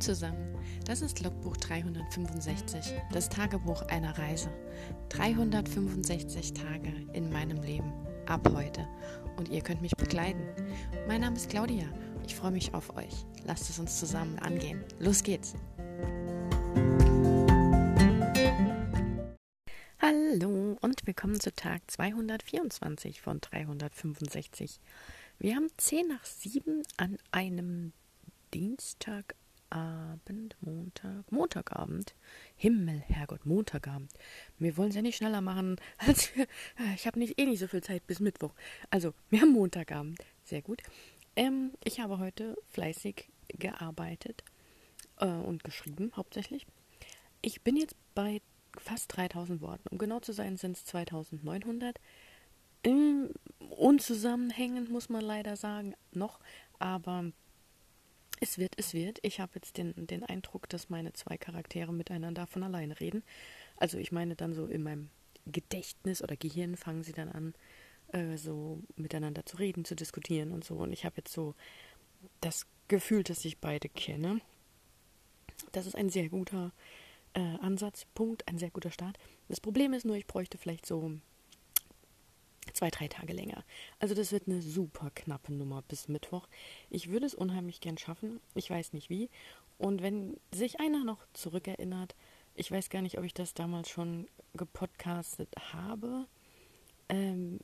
Zusammen, das ist Logbuch 365, das Tagebuch einer Reise. 365 Tage in meinem Leben, ab heute. Und ihr könnt mich begleiten. Mein Name ist Claudia, ich freue mich auf euch. Lasst es uns zusammen angehen. Los geht's! Hallo und willkommen zu Tag 224 von 365. Wir haben 10 nach 7 an einem Dienstagabend, Montag, Montagabend. Himmel, Herrgott, Montagabend. Wir wollen es ja nicht schneller machen, als wir. Äh, ich habe nicht, eh nicht so viel Zeit bis Mittwoch. Also, wir haben Montagabend. Sehr gut. Ähm, ich habe heute fleißig gearbeitet äh, und geschrieben, hauptsächlich. Ich bin jetzt bei fast 3000 Worten. Um genau zu sein, sind es 2900. Ähm, unzusammenhängend, muss man leider sagen, noch. Aber es wird, es wird. Ich habe jetzt den, den Eindruck, dass meine zwei Charaktere miteinander von alleine reden. Also ich meine dann so in meinem Gedächtnis oder Gehirn fangen sie dann an, äh, so miteinander zu reden, zu diskutieren und so. Und ich habe jetzt so das Gefühl, dass ich beide kenne. Das ist ein sehr guter äh, Ansatzpunkt, ein sehr guter Start. Das Problem ist nur, ich bräuchte vielleicht so zwei, drei Tage länger. Also das wird eine super knappe Nummer bis Mittwoch. Ich würde es unheimlich gern schaffen. Ich weiß nicht wie. Und wenn sich einer noch zurückerinnert, ich weiß gar nicht, ob ich das damals schon gepodcastet habe. Ähm,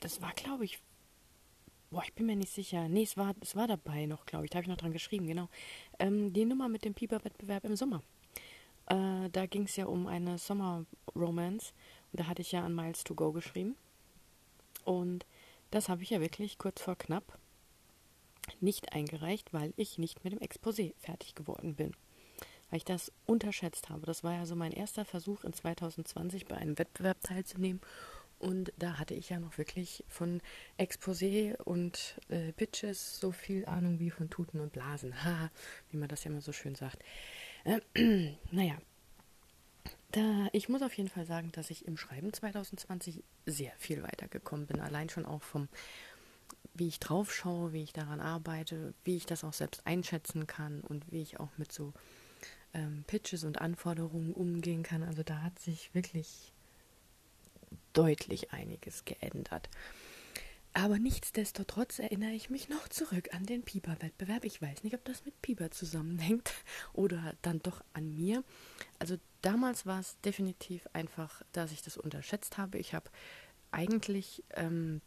das war, glaube ich, boah, ich bin mir nicht sicher. Nee, es war, es war dabei noch, glaube ich. Da habe ich noch dran geschrieben, genau. Ähm, die Nummer mit dem Pieper-Wettbewerb im Sommer. Äh, da ging es ja um eine Sommer-Romance. Und da hatte ich ja an Miles to Go geschrieben. Und das habe ich ja wirklich kurz vor knapp nicht eingereicht, weil ich nicht mit dem Exposé fertig geworden bin. Weil ich das unterschätzt habe. Das war ja so mein erster Versuch in 2020 bei einem Wettbewerb teilzunehmen. Und da hatte ich ja noch wirklich von Exposé und äh, Pitches so viel Ahnung wie von Tuten und Blasen. Ha, wie man das ja immer so schön sagt. Äh, naja, da, ich muss auf jeden Fall sagen, dass ich im Schreiben 2020 sehr viel weitergekommen bin. Allein schon auch vom, wie ich drauf schaue, wie ich daran arbeite, wie ich das auch selbst einschätzen kann und wie ich auch mit so ähm, Pitches und Anforderungen umgehen kann. Also da hat sich wirklich deutlich einiges geändert. Aber nichtsdestotrotz erinnere ich mich noch zurück an den Pieper-Wettbewerb. Ich weiß nicht, ob das mit Pieper zusammenhängt oder dann doch an mir. Also damals war es definitiv einfach, dass ich das unterschätzt habe. Ich habe eigentlich ähm,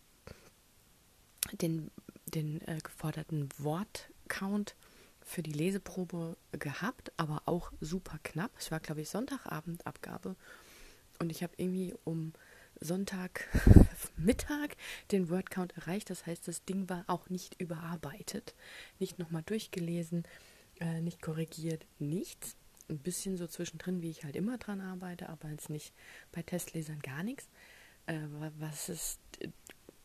den, den äh, geforderten Wortcount für die Leseprobe gehabt, aber auch super knapp. Es war, glaube ich, Sonntagabendabgabe. Und ich habe irgendwie um Sonntagmittag den Wordcount erreicht. Das heißt, das Ding war auch nicht überarbeitet, nicht nochmal durchgelesen, äh, nicht korrigiert, nichts. Ein bisschen so zwischendrin, wie ich halt immer dran arbeite, aber jetzt nicht bei Testlesern gar nichts. Äh, was ist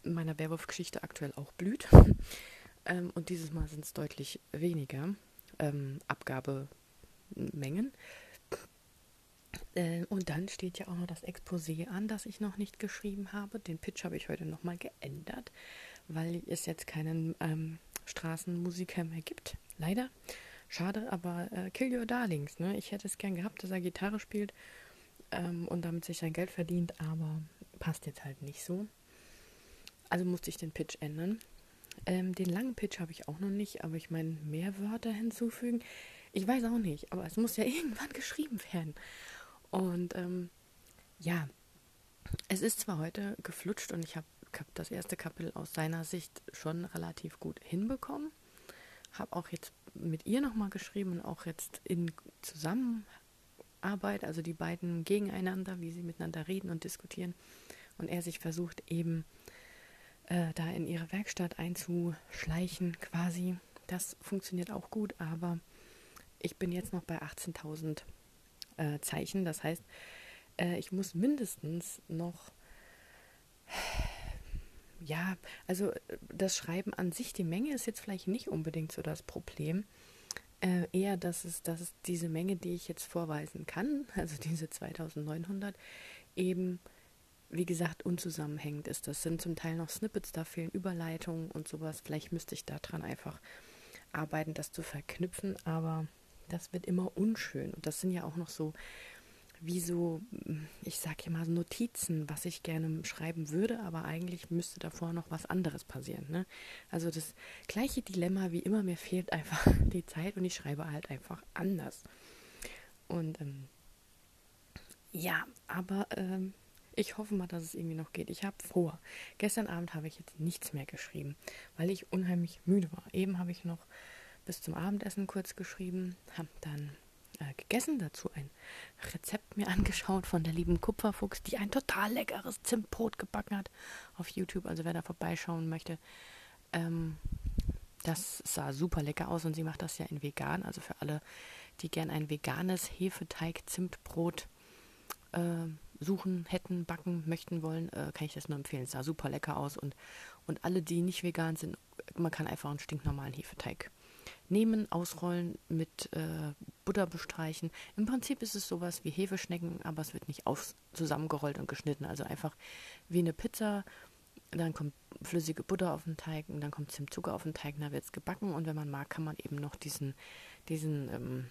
in meiner Werwolf-Geschichte aktuell auch blüht. ähm, und dieses Mal sind es deutlich weniger ähm, Abgabemengen. Äh, und dann steht ja auch noch das Exposé an, das ich noch nicht geschrieben habe. Den Pitch habe ich heute nochmal geändert, weil es jetzt keinen ähm, Straßenmusiker mehr gibt. Leider. Schade, aber äh, Kill Your Darlings. Ne? Ich hätte es gern gehabt, dass er Gitarre spielt ähm, und damit sich sein Geld verdient, aber passt jetzt halt nicht so. Also musste ich den Pitch ändern. Ähm, den langen Pitch habe ich auch noch nicht, aber ich meine, mehr Wörter hinzufügen. Ich weiß auch nicht, aber es muss ja irgendwann geschrieben werden. Und ähm, ja, es ist zwar heute geflutscht und ich habe hab das erste Kapitel aus seiner Sicht schon relativ gut hinbekommen. Habe auch jetzt mit ihr nochmal geschrieben und auch jetzt in Zusammenarbeit, also die beiden gegeneinander, wie sie miteinander reden und diskutieren. Und er sich versucht eben äh, da in ihre Werkstatt einzuschleichen quasi. Das funktioniert auch gut, aber ich bin jetzt noch bei 18.000 äh, Zeichen. Das heißt, äh, ich muss mindestens noch, ja, also das Schreiben an sich, die Menge ist jetzt vielleicht nicht unbedingt so das Problem. Äh, eher, dass es, dass es diese Menge, die ich jetzt vorweisen kann, also diese 2900, eben, wie gesagt, unzusammenhängend ist. Das sind zum Teil noch Snippets, da fehlen Überleitungen und sowas. Vielleicht müsste ich daran einfach arbeiten, das zu verknüpfen, aber das wird immer unschön. Und das sind ja auch noch so, wie so, ich sag ja mal, Notizen, was ich gerne schreiben würde, aber eigentlich müsste davor noch was anderes passieren. Ne? Also das gleiche Dilemma wie immer, mir fehlt einfach die Zeit und ich schreibe halt einfach anders. Und ähm, ja, aber ähm, ich hoffe mal, dass es irgendwie noch geht. Ich habe vor. Gestern Abend habe ich jetzt nichts mehr geschrieben, weil ich unheimlich müde war. Eben habe ich noch bis zum Abendessen kurz geschrieben, habe dann äh, gegessen, dazu ein Rezept mir angeschaut von der lieben Kupferfuchs, die ein total leckeres Zimtbrot gebacken hat auf YouTube. Also wer da vorbeischauen möchte, ähm, das sah super lecker aus und sie macht das ja in vegan. Also für alle, die gern ein veganes Hefeteig-Zimtbrot äh, suchen, hätten, backen, möchten wollen, äh, kann ich das nur empfehlen. Es sah super lecker aus und, und alle, die nicht vegan sind, man kann einfach einen stinknormalen Hefeteig nehmen, ausrollen, mit äh, Butter bestreichen. Im Prinzip ist es sowas wie Hefeschnecken, aber es wird nicht aus zusammengerollt und geschnitten. Also einfach wie eine Pizza. Dann kommt flüssige Butter auf den Teig und dann kommt Zimtzucker auf den Teig, dann wird es gebacken und wenn man mag, kann man eben noch diesen, diesen ähm,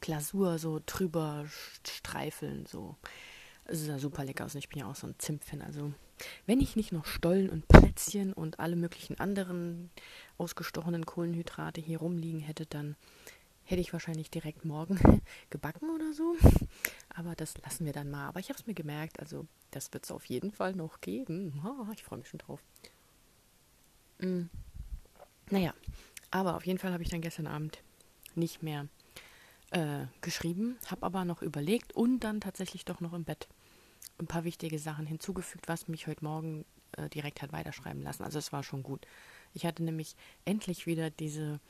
Glasur so drüber streifeln, so. Es sah super lecker aus und ich bin ja auch so ein Zimtfan. Also, wenn ich nicht noch Stollen und Plätzchen und alle möglichen anderen ausgestochenen Kohlenhydrate hier rumliegen hätte, dann hätte ich wahrscheinlich direkt morgen gebacken oder so. Aber das lassen wir dann mal. Aber ich habe es mir gemerkt, also das wird es auf jeden Fall noch geben. Oh, ich freue mich schon drauf. Mm. Naja, aber auf jeden Fall habe ich dann gestern Abend nicht mehr äh, geschrieben, habe aber noch überlegt und dann tatsächlich doch noch im Bett ein paar wichtige Sachen hinzugefügt, was mich heute Morgen äh, direkt hat weiterschreiben lassen. Also es war schon gut. Ich hatte nämlich endlich wieder diese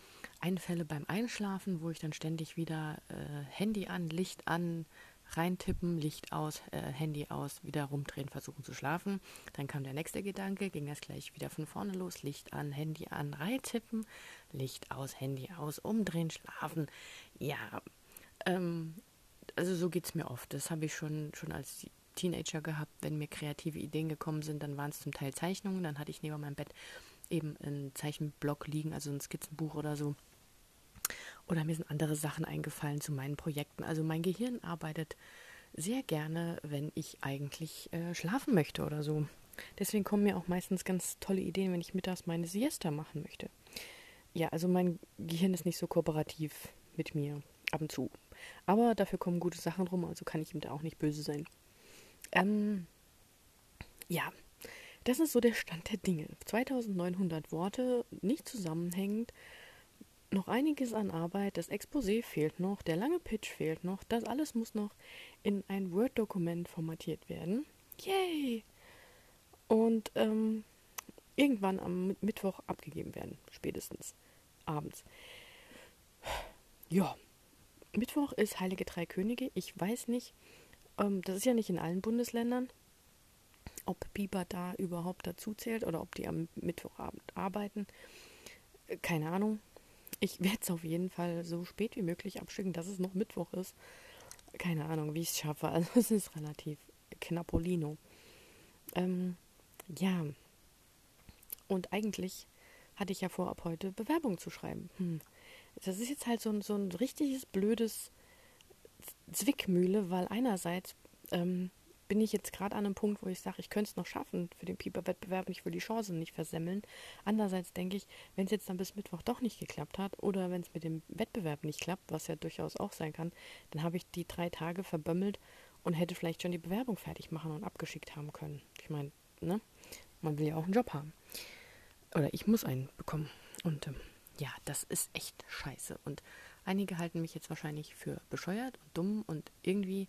Einfälle beim Einschlafen, wo ich dann ständig wieder äh, Handy an, Licht an, reintippen, Licht aus, äh, Handy aus, wieder rumdrehen, versuchen zu schlafen. Dann kam der nächste Gedanke, ging das gleich wieder von vorne los, Licht an, Handy an, reintippen, Licht aus, Handy aus, umdrehen, schlafen. Ja, ähm, also so geht es mir oft. Das habe ich schon, schon als Teenager gehabt. Wenn mir kreative Ideen gekommen sind, dann waren es zum Teil Zeichnungen. Dann hatte ich neben meinem Bett eben einen Zeichenblock liegen, also ein Skizzenbuch oder so. Oder mir sind andere Sachen eingefallen zu meinen Projekten. Also mein Gehirn arbeitet sehr gerne, wenn ich eigentlich äh, schlafen möchte oder so. Deswegen kommen mir auch meistens ganz tolle Ideen, wenn ich mittags meine Siesta machen möchte. Ja, also mein Gehirn ist nicht so kooperativ mit mir ab und zu. Aber dafür kommen gute Sachen rum, also kann ich ihm da auch nicht böse sein. Ähm, ja, das ist so der Stand der Dinge. 2900 Worte, nicht zusammenhängend, noch einiges an Arbeit, das Exposé fehlt noch, der lange Pitch fehlt noch, das alles muss noch in ein Word-Dokument formatiert werden. Yay! Und ähm, irgendwann am Mittwoch abgegeben werden, spätestens abends. Ja, Mittwoch ist Heilige Drei Könige. Ich weiß nicht, ähm, das ist ja nicht in allen Bundesländern, ob Biber da überhaupt dazu zählt oder ob die am Mittwochabend arbeiten. Äh, keine Ahnung. Ich werde es auf jeden Fall so spät wie möglich abschicken, dass es noch Mittwoch ist. Keine Ahnung, wie ich es schaffe. Also es ist relativ knappolino. Ähm, ja. Und eigentlich hatte ich ja vor, ab heute Bewerbung zu schreiben. Hm. Das ist jetzt halt so ein, so ein richtiges blödes Zwickmühle, weil einerseits ähm, bin ich jetzt gerade an einem Punkt, wo ich sage, ich könnte es noch schaffen für den Pieper-Wettbewerb, ich will die Chancen nicht versemmeln. Andererseits denke ich, wenn es jetzt dann bis Mittwoch doch nicht geklappt hat oder wenn es mit dem Wettbewerb nicht klappt, was ja durchaus auch sein kann, dann habe ich die drei Tage verbömmelt und hätte vielleicht schon die Bewerbung fertig machen und abgeschickt haben können. Ich meine, ne? Man will ja auch einen Job haben. Oder ich muss einen bekommen. Und ähm, ja, das ist echt scheiße. Und einige halten mich jetzt wahrscheinlich für bescheuert und dumm und irgendwie,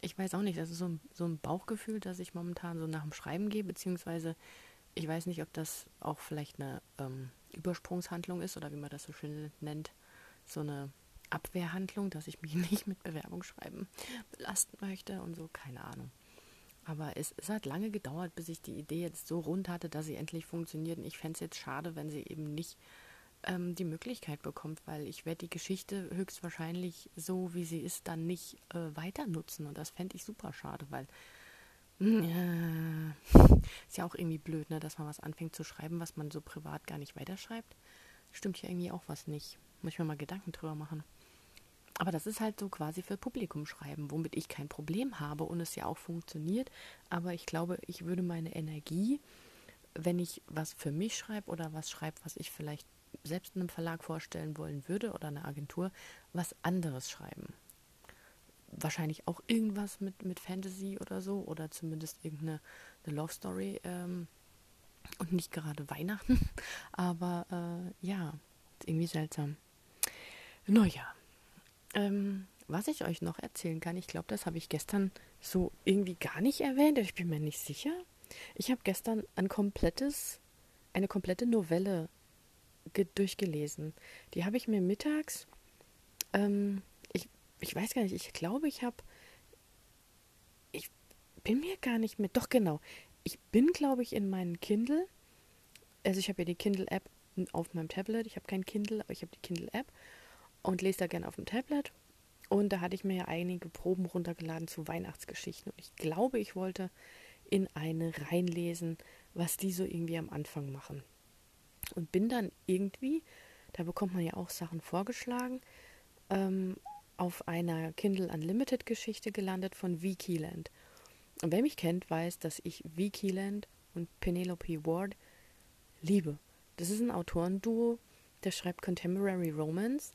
ich weiß auch nicht, das ist so ein, so ein Bauchgefühl, das ich momentan so nach dem Schreiben gehe, beziehungsweise ich weiß nicht, ob das auch vielleicht eine ähm, Übersprungshandlung ist oder wie man das so schön nennt, so eine Abwehrhandlung, dass ich mich nicht mit Bewerbungsschreiben belasten möchte und so, keine Ahnung. Aber es, es, hat lange gedauert, bis ich die Idee jetzt so rund hatte, dass sie endlich funktioniert. Und ich fände es jetzt schade, wenn sie eben nicht ähm, die Möglichkeit bekommt, weil ich werde die Geschichte höchstwahrscheinlich so, wie sie ist, dann nicht äh, weiter nutzen. Und das fände ich super schade, weil äh, ist ja auch irgendwie blöd, ne, dass man was anfängt zu schreiben, was man so privat gar nicht weiterschreibt. Stimmt hier irgendwie auch was nicht. Muss ich mir mal Gedanken drüber machen. aber das ist halt so quasi für Publikum schreiben, womit ich kein Problem habe und es ja auch funktioniert. Aber ich glaube, ich würde meine Energie, wenn ich was für mich schreibe oder was schreibe, was ich vielleicht selbst einem Verlag vorstellen wollen würde oder einer Agentur, was anderes schreiben. Wahrscheinlich auch irgendwas mit, mit Fantasy oder so oder zumindest irgendeine eine Love Story ähm, und nicht gerade Weihnachten. Aber äh, ja, irgendwie seltsam. Naja, ähm, was ich euch noch erzählen kann, ich glaube, das habe ich gestern so irgendwie gar nicht erwähnt, ich bin mir nicht sicher. Ich habe gestern ein komplettes, eine komplette Novelle durchgelesen. Die habe ich mir mittags, ähm, ich, ich weiß gar nicht, ich glaube, ich habe, ich bin mir gar nicht mehr, doch genau, ich bin, glaube ich, in meinen Kindle, also ich habe ja die Kindle-App auf meinem Tablet, ich habe kein Kindle, aber ich habe die Kindle-App und lese da gerne auf dem Tablet. Und da hatte ich mir ja einige Proben runtergeladen zu Weihnachtsgeschichten. Und ich glaube, ich wollte in eine reinlesen, was die so irgendwie am Anfang machen. Und bin dann irgendwie, da bekommt man ja auch Sachen vorgeschlagen, ähm, auf einer Kindle Unlimited Geschichte gelandet von Wikiland. Und wer mich kennt, weiß, dass ich Wikiland und Penelope Ward liebe. Das ist ein Autorenduo, der schreibt Contemporary Romance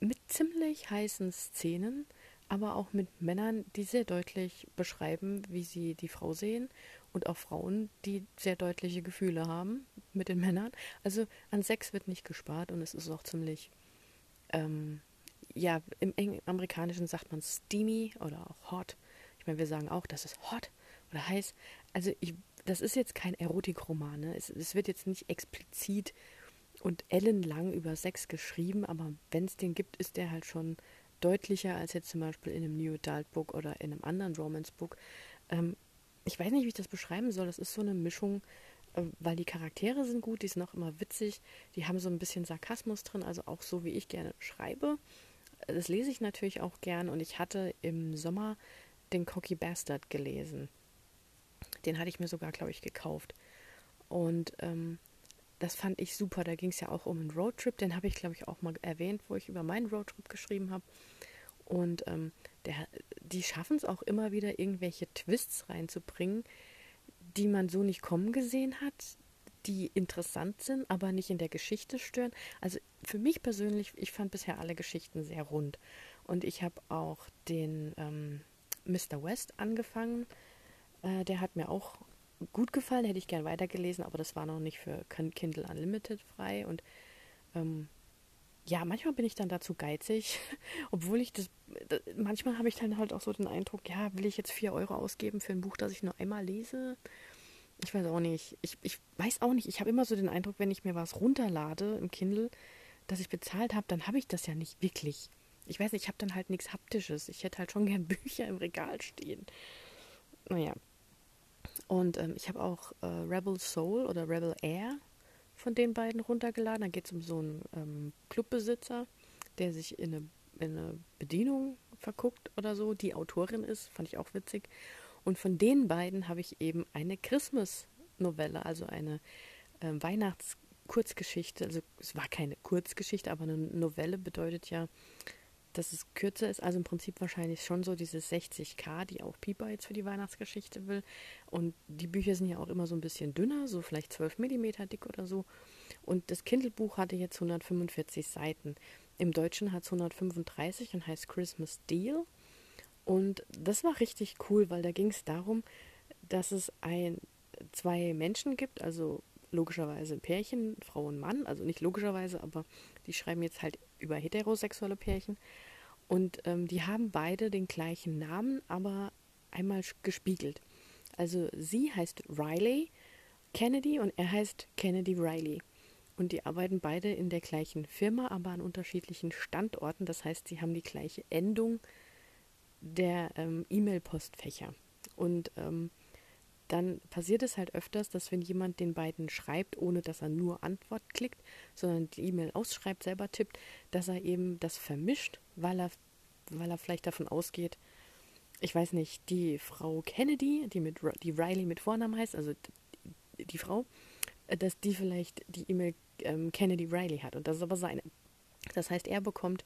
mit ziemlich heißen Szenen, aber auch mit Männern, die sehr deutlich beschreiben, wie sie die Frau sehen und auch Frauen, die sehr deutliche Gefühle haben mit den Männern. Also an Sex wird nicht gespart und es ist auch ziemlich, ähm, ja, im Eng Amerikanischen sagt man steamy oder auch hot. Ich meine, wir sagen auch, das ist hot oder heiß. Also ich, das ist jetzt kein Erotikroman. Ne? Es, es wird jetzt nicht explizit und ellenlang über Sex geschrieben, aber wenn es den gibt, ist der halt schon deutlicher als jetzt zum Beispiel in einem New Adult Book oder in einem anderen Romance Book. Ähm, ich weiß nicht, wie ich das beschreiben soll. Das ist so eine Mischung, äh, weil die Charaktere sind gut, die sind auch immer witzig, die haben so ein bisschen Sarkasmus drin, also auch so, wie ich gerne schreibe. Das lese ich natürlich auch gern und ich hatte im Sommer den Cocky Bastard gelesen. Den hatte ich mir sogar, glaube ich, gekauft. Und ähm, das fand ich super. Da ging es ja auch um einen Roadtrip. Den habe ich, glaube ich, auch mal erwähnt, wo ich über meinen Roadtrip geschrieben habe. Und ähm, der, die schaffen es auch immer wieder, irgendwelche Twists reinzubringen, die man so nicht kommen gesehen hat, die interessant sind, aber nicht in der Geschichte stören. Also für mich persönlich, ich fand bisher alle Geschichten sehr rund. Und ich habe auch den ähm, Mr. West angefangen. Äh, der hat mir auch gut gefallen, hätte ich gern weitergelesen, aber das war noch nicht für Kindle Unlimited frei. Und ähm, ja, manchmal bin ich dann dazu geizig, obwohl ich das, das manchmal habe ich dann halt auch so den Eindruck, ja, will ich jetzt vier Euro ausgeben für ein Buch, das ich nur einmal lese? Ich weiß auch nicht. Ich, ich weiß auch nicht. Ich habe immer so den Eindruck, wenn ich mir was runterlade im Kindle, das ich bezahlt habe, dann habe ich das ja nicht wirklich. Ich weiß nicht, ich habe dann halt nichts Haptisches. Ich hätte halt schon gern Bücher im Regal stehen. Naja, und ähm, ich habe auch äh, Rebel Soul oder Rebel Air von den beiden runtergeladen. Da geht es um so einen ähm, Clubbesitzer, der sich in eine, in eine Bedienung verguckt oder so, die Autorin ist, fand ich auch witzig. Und von den beiden habe ich eben eine Christmas-Novelle, also eine äh, Weihnachts-Kurzgeschichte. Also es war keine Kurzgeschichte, aber eine Novelle bedeutet ja dass es kürzer ist, also im Prinzip wahrscheinlich schon so dieses 60k, die auch Pieper jetzt für die Weihnachtsgeschichte will. Und die Bücher sind ja auch immer so ein bisschen dünner, so vielleicht 12 mm dick oder so. Und das Kindle-Buch hatte jetzt 145 Seiten. Im Deutschen hat es 135 und heißt Christmas Deal. Und das war richtig cool, weil da ging es darum, dass es ein, zwei Menschen gibt, also logischerweise ein Pärchen, Frau und Mann, also nicht logischerweise, aber die schreiben jetzt halt über heterosexuelle Pärchen. Und ähm, die haben beide den gleichen Namen, aber einmal gespiegelt. Also sie heißt Riley Kennedy und er heißt Kennedy Riley. Und die arbeiten beide in der gleichen Firma, aber an unterschiedlichen Standorten. Das heißt, sie haben die gleiche Endung der ähm, E-Mail-Postfächer. Und ähm, dann passiert es halt öfters, dass wenn jemand den beiden schreibt, ohne dass er nur Antwort klickt, sondern die E-Mail ausschreibt, selber tippt, dass er eben das vermischt, weil er, weil er vielleicht davon ausgeht, ich weiß nicht, die Frau Kennedy, die mit die Riley mit Vornamen heißt, also die, die Frau, äh, dass die vielleicht die E-Mail ähm, Kennedy Riley hat und das ist aber seine. Das heißt, er bekommt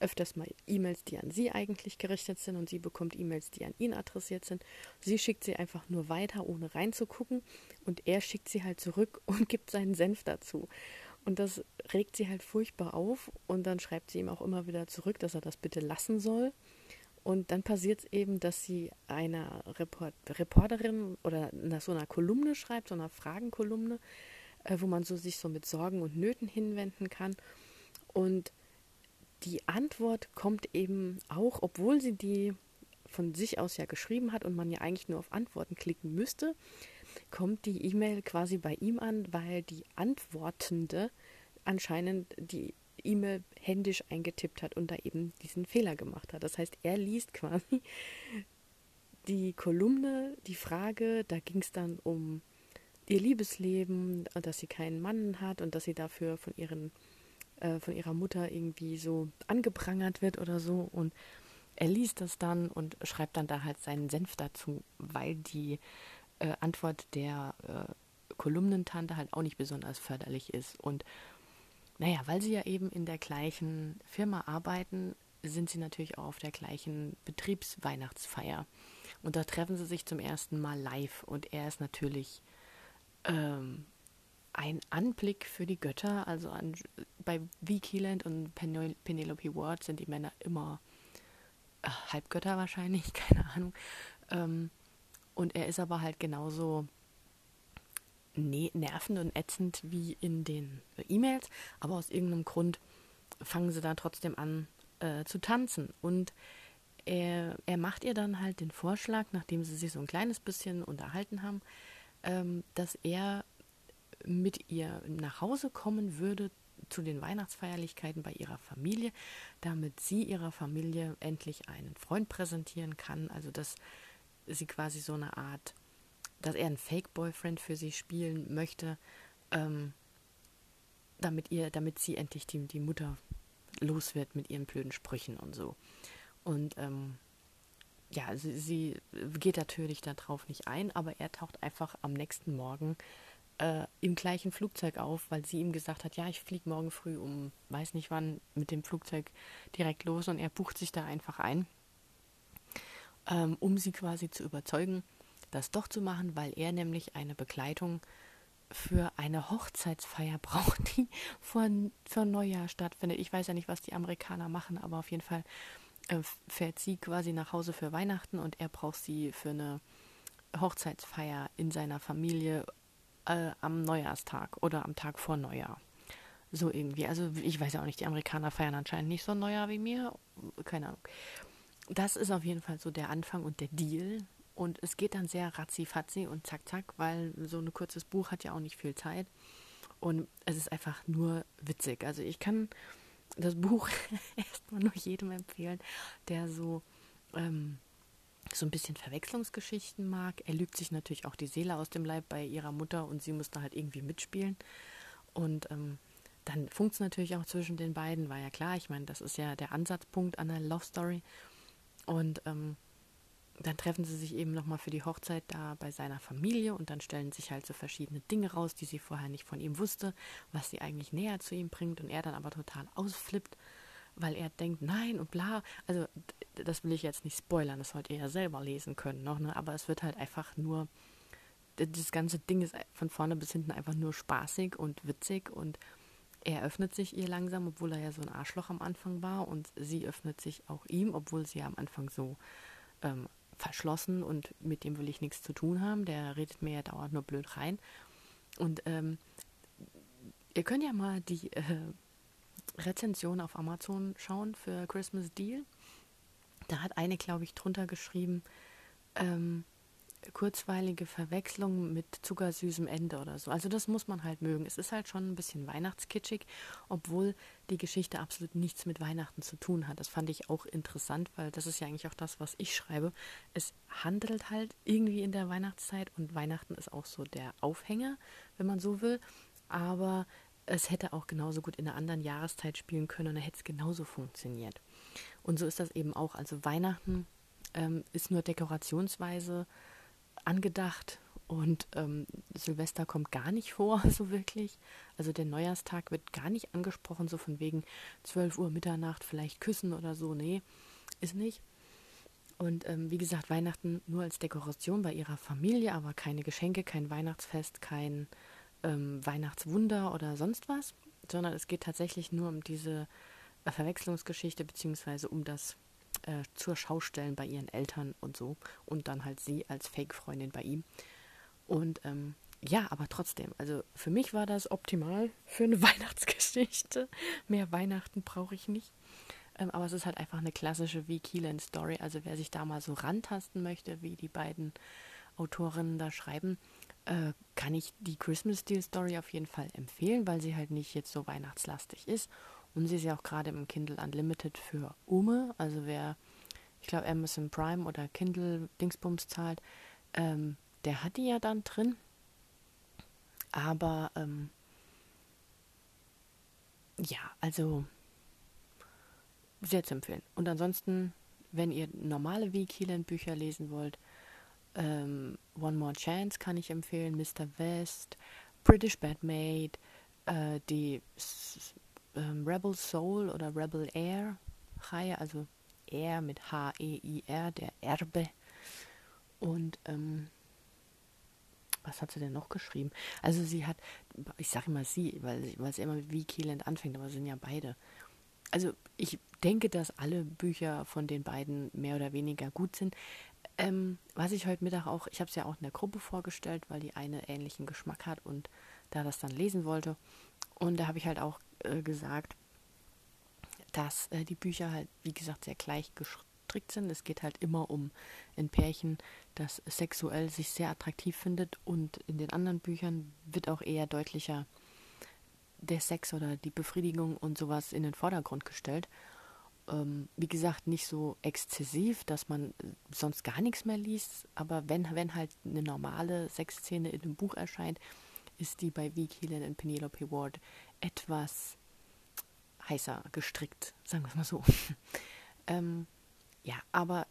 öfters mal E-Mails, die an sie eigentlich gerichtet sind und sie bekommt E-Mails, die an ihn adressiert sind. Sie schickt sie einfach nur weiter, ohne reinzugucken und er schickt sie halt zurück und gibt seinen Senf dazu. Und das regt sie halt furchtbar auf und dann schreibt sie ihm auch immer wieder zurück, dass er das bitte lassen soll. Und dann passiert es eben, dass sie einer Report Reporterin oder nach so einer Kolumne schreibt, so einer Fragenkolumne, äh, wo man so sich so mit Sorgen und Nöten hinwenden kann. Und die Antwort kommt eben auch, obwohl sie die von sich aus ja geschrieben hat und man ja eigentlich nur auf Antworten klicken müsste, kommt die E-Mail quasi bei ihm an, weil die Antwortende anscheinend die E-Mail händisch eingetippt hat und da eben diesen Fehler gemacht hat. Das heißt, er liest quasi die Kolumne, die Frage, da ging es dann um ihr Liebesleben, dass sie keinen Mann hat und dass sie dafür von ihren äh, von ihrer Mutter irgendwie so angeprangert wird oder so und er liest das dann und schreibt dann da halt seinen Senf dazu, weil die äh, Antwort der äh, Kolumnentante halt auch nicht besonders förderlich ist. Und naja, weil sie ja eben in der gleichen Firma arbeiten, sind sie natürlich auch auf der gleichen Betriebsweihnachtsfeier. Und da treffen sie sich zum ersten Mal live. Und er ist natürlich ähm, ein Anblick für die Götter. Also an, bei Vicky Land und Penelope Ward sind die Männer immer äh, Halbgötter wahrscheinlich, keine Ahnung. Ähm, und er ist aber halt genauso ne nervend und ätzend wie in den E-Mails, aber aus irgendeinem Grund fangen sie da trotzdem an äh, zu tanzen. Und er, er macht ihr dann halt den Vorschlag, nachdem sie sich so ein kleines bisschen unterhalten haben, ähm, dass er mit ihr nach Hause kommen würde zu den Weihnachtsfeierlichkeiten bei ihrer Familie, damit sie ihrer Familie endlich einen Freund präsentieren kann. Also dass sie quasi so eine Art dass er einen Fake-Boyfriend für sie spielen möchte, ähm, damit ihr, damit sie endlich die, die Mutter los wird mit ihren blöden Sprüchen und so. Und ähm, ja, sie, sie, geht natürlich darauf nicht ein, aber er taucht einfach am nächsten Morgen im gleichen Flugzeug auf, weil sie ihm gesagt hat, ja, ich fliege morgen früh um, weiß nicht wann, mit dem Flugzeug direkt los und er bucht sich da einfach ein, ähm, um sie quasi zu überzeugen, das doch zu machen, weil er nämlich eine Begleitung für eine Hochzeitsfeier braucht, die vor, vor Neujahr stattfindet. Ich weiß ja nicht, was die Amerikaner machen, aber auf jeden Fall äh, fährt sie quasi nach Hause für Weihnachten und er braucht sie für eine Hochzeitsfeier in seiner Familie äh, am Neujahrstag oder am Tag vor Neujahr. So irgendwie. Also ich weiß ja auch nicht, die Amerikaner feiern anscheinend nicht so ein Neujahr wie mir. Keine Ahnung. Das ist auf jeden Fall so der Anfang und der Deal und es geht dann sehr ratzi-fatzi und zack, zack, weil so ein kurzes Buch hat ja auch nicht viel Zeit. Und es ist einfach nur witzig. Also ich kann das Buch erstmal nur jedem empfehlen, der so, ähm, so ein bisschen Verwechslungsgeschichten mag. Er lügt sich natürlich auch die Seele aus dem Leib bei ihrer Mutter und sie muss da halt irgendwie mitspielen. Und ähm, dann funkt es natürlich auch zwischen den beiden, war ja klar. Ich meine, das ist ja der Ansatzpunkt an der Love Story. Und ähm, dann treffen sie sich eben nochmal für die Hochzeit da bei seiner Familie und dann stellen sich halt so verschiedene Dinge raus, die sie vorher nicht von ihm wusste, was sie eigentlich näher zu ihm bringt und er dann aber total ausflippt, weil er denkt, nein und bla. Also das will ich jetzt nicht spoilern, das sollt ihr ja selber lesen können noch, ne? aber es wird halt einfach nur, das ganze Ding ist von vorne bis hinten einfach nur spaßig und witzig und er öffnet sich ihr langsam, obwohl er ja so ein Arschloch am Anfang war und sie öffnet sich auch ihm, obwohl sie ja am Anfang so ähm, verschlossen und mit dem will ich nichts zu tun haben. Der redet mir ja dauernd nur blöd rein. Und ähm, ihr könnt ja mal die äh, Rezension auf Amazon schauen für Christmas Deal. Da hat eine, glaube ich, drunter geschrieben, ähm, kurzweilige Verwechslung mit zuckersüßem Ende oder so. Also das muss man halt mögen. Es ist halt schon ein bisschen weihnachtskitschig, obwohl die Geschichte absolut nichts mit Weihnachten zu tun hat. Das fand ich auch interessant, weil das ist ja eigentlich auch das, was ich schreibe. Es handelt halt irgendwie in der Weihnachtszeit und Weihnachten ist auch so der Aufhänger, wenn man so will. Aber es hätte auch genauso gut in einer anderen Jahreszeit spielen können und dann hätte es genauso funktioniert. Und so ist das eben auch. Also Weihnachten ähm, ist nur dekorationsweise angedacht Und ähm, Silvester kommt gar nicht vor, so wirklich. Also der Neujahrstag wird gar nicht angesprochen, so von wegen 12 Uhr Mitternacht vielleicht küssen oder so. Nee, ist nicht. Und ähm, wie gesagt, Weihnachten nur als Dekoration bei ihrer Familie, aber keine Geschenke, kein Weihnachtsfest, kein ähm, Weihnachtswunder oder sonst was, sondern es geht tatsächlich nur um diese äh, Verwechslungsgeschichte beziehungsweise um das äh, zur Schaustellen bei ihren Eltern und so und dann halt sie als Fake-Freundin bei ihm. Und ähm, ja, aber trotzdem, also für mich war das optimal für eine Weihnachtsgeschichte. Mehr Weihnachten brauche ich nicht. Ähm, aber es ist halt einfach eine klassische V. Keelan Story. Also wer sich da mal so rantasten möchte, wie die beiden Autorinnen da schreiben, äh, kann ich die Christmas Steel Story auf jeden Fall empfehlen, weil sie halt nicht jetzt so weihnachtslastig ist. Und sie ist ja auch gerade im Kindle Unlimited für Ume. Also wer, ich glaube, Amazon Prime oder Kindle Dingsbums zahlt, ähm, der hat die ja dann drin. Aber ähm, ja, also sehr zu empfehlen. Und ansonsten, wenn ihr normale V. Keelan Bücher lesen wollt, ähm, One More Chance kann ich empfehlen, Mr. West, British Bad Maid, äh, die ähm, Rebel Soul oder Rebel Air Reihe, also Air mit H-E-I-R, der Erbe. Und ähm, was hat sie denn noch geschrieben? Also sie hat, ich sage immer sie, weil, weil sie immer wie Keeland anfängt, aber sind ja beide. Also ich denke, dass alle Bücher von den beiden mehr oder weniger gut sind. Ähm, was ich heute Mittag auch, ich habe es ja auch in der Gruppe vorgestellt, weil die eine ähnlichen Geschmack hat und da das dann lesen wollte. Und da habe ich halt auch äh, gesagt, dass äh, die Bücher halt, wie gesagt, sehr gleich gestrickt sind. Es geht halt immer um ein Pärchen, das sexuell sich sehr attraktiv findet und in den anderen Büchern wird auch eher deutlicher der Sex oder die Befriedigung und sowas in den Vordergrund gestellt ähm, wie gesagt, nicht so exzessiv, dass man äh, sonst gar nichts mehr liest. Aber wenn, wenn halt eine normale Sexszene in einem Buch erscheint, ist die bei V. Keelan und Penelope Ward etwas heißer gestrickt, sagen wir es mal so. ähm, ja, aber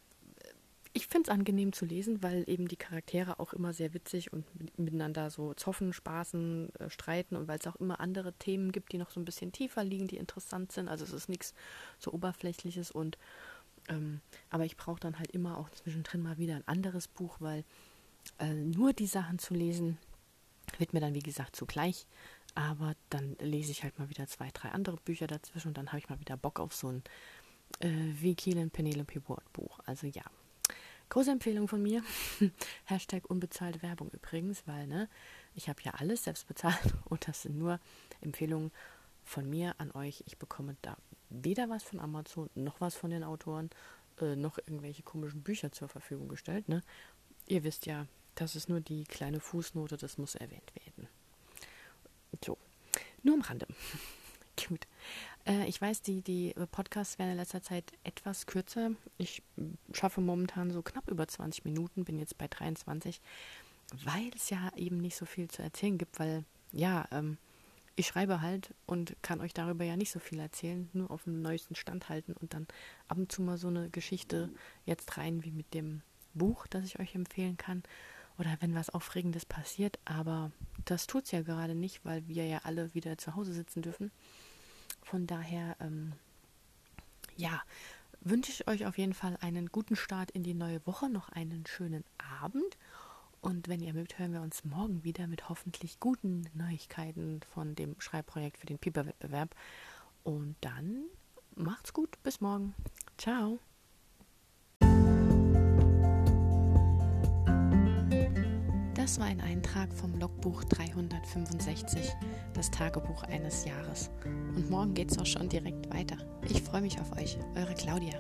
ich finde es angenehm zu lesen, weil eben die Charaktere auch immer sehr witzig und miteinander so zoffen, spaßen, äh, streiten und weil es auch immer andere Themen gibt, die noch so ein bisschen tiefer liegen, die interessant sind. Also es ist nichts so oberflächliches und ähm, aber ich brauche dann halt immer auch zwischendrin mal wieder ein anderes Buch, weil äh, nur die Sachen zu lesen wird mir dann wie gesagt zugleich. Aber dann lese ich halt mal wieder zwei, drei andere Bücher dazwischen und dann habe ich mal wieder Bock auf so ein äh, wie Kiel Penelope Ward Buch. Also ja, Große Empfehlung von mir. Hashtag unbezahlte Werbung übrigens, weil ne, ich habe ja alles selbst bezahlt und das sind nur Empfehlungen von mir an euch. Ich bekomme da weder was von Amazon, noch was von den Autoren, äh, noch irgendwelche komischen Bücher zur Verfügung gestellt. Ne? Ihr wisst ja, das ist nur die kleine Fußnote, das muss erwähnt werden. So, nur am Rande. Gut. Äh, ich weiß, die, die Podcasts werden in letzter Zeit etwas kürzer. Ich schaffe momentan so knapp über 20 Minuten, bin jetzt bei 23, weil es ja eben nicht so viel zu erzählen gibt, weil ja, ähm, ich schreibe halt und kann euch darüber ja nicht so viel erzählen, nur auf dem neuesten Stand halten und dann ab und zu mal so eine Geschichte jetzt rein wie mit dem Buch, das ich euch empfehlen kann. Oder wenn was Aufregendes passiert, aber das tut es ja gerade nicht, weil wir ja alle wieder zu Hause sitzen dürfen. Von daher, ähm, ja, wünsche ich euch auf jeden Fall einen guten Start in die neue Woche, noch einen schönen Abend. Und wenn ihr mögt, hören wir uns morgen wieder mit hoffentlich guten Neuigkeiten von dem Schreibprojekt für den Pieper-Wettbewerb. Und dann macht's gut, bis morgen. Ciao. Das war ein Eintrag vom Logbuch 365, das Tagebuch eines Jahres. Und morgen geht's auch schon direkt weiter. Ich freue mich auf euch, eure Claudia.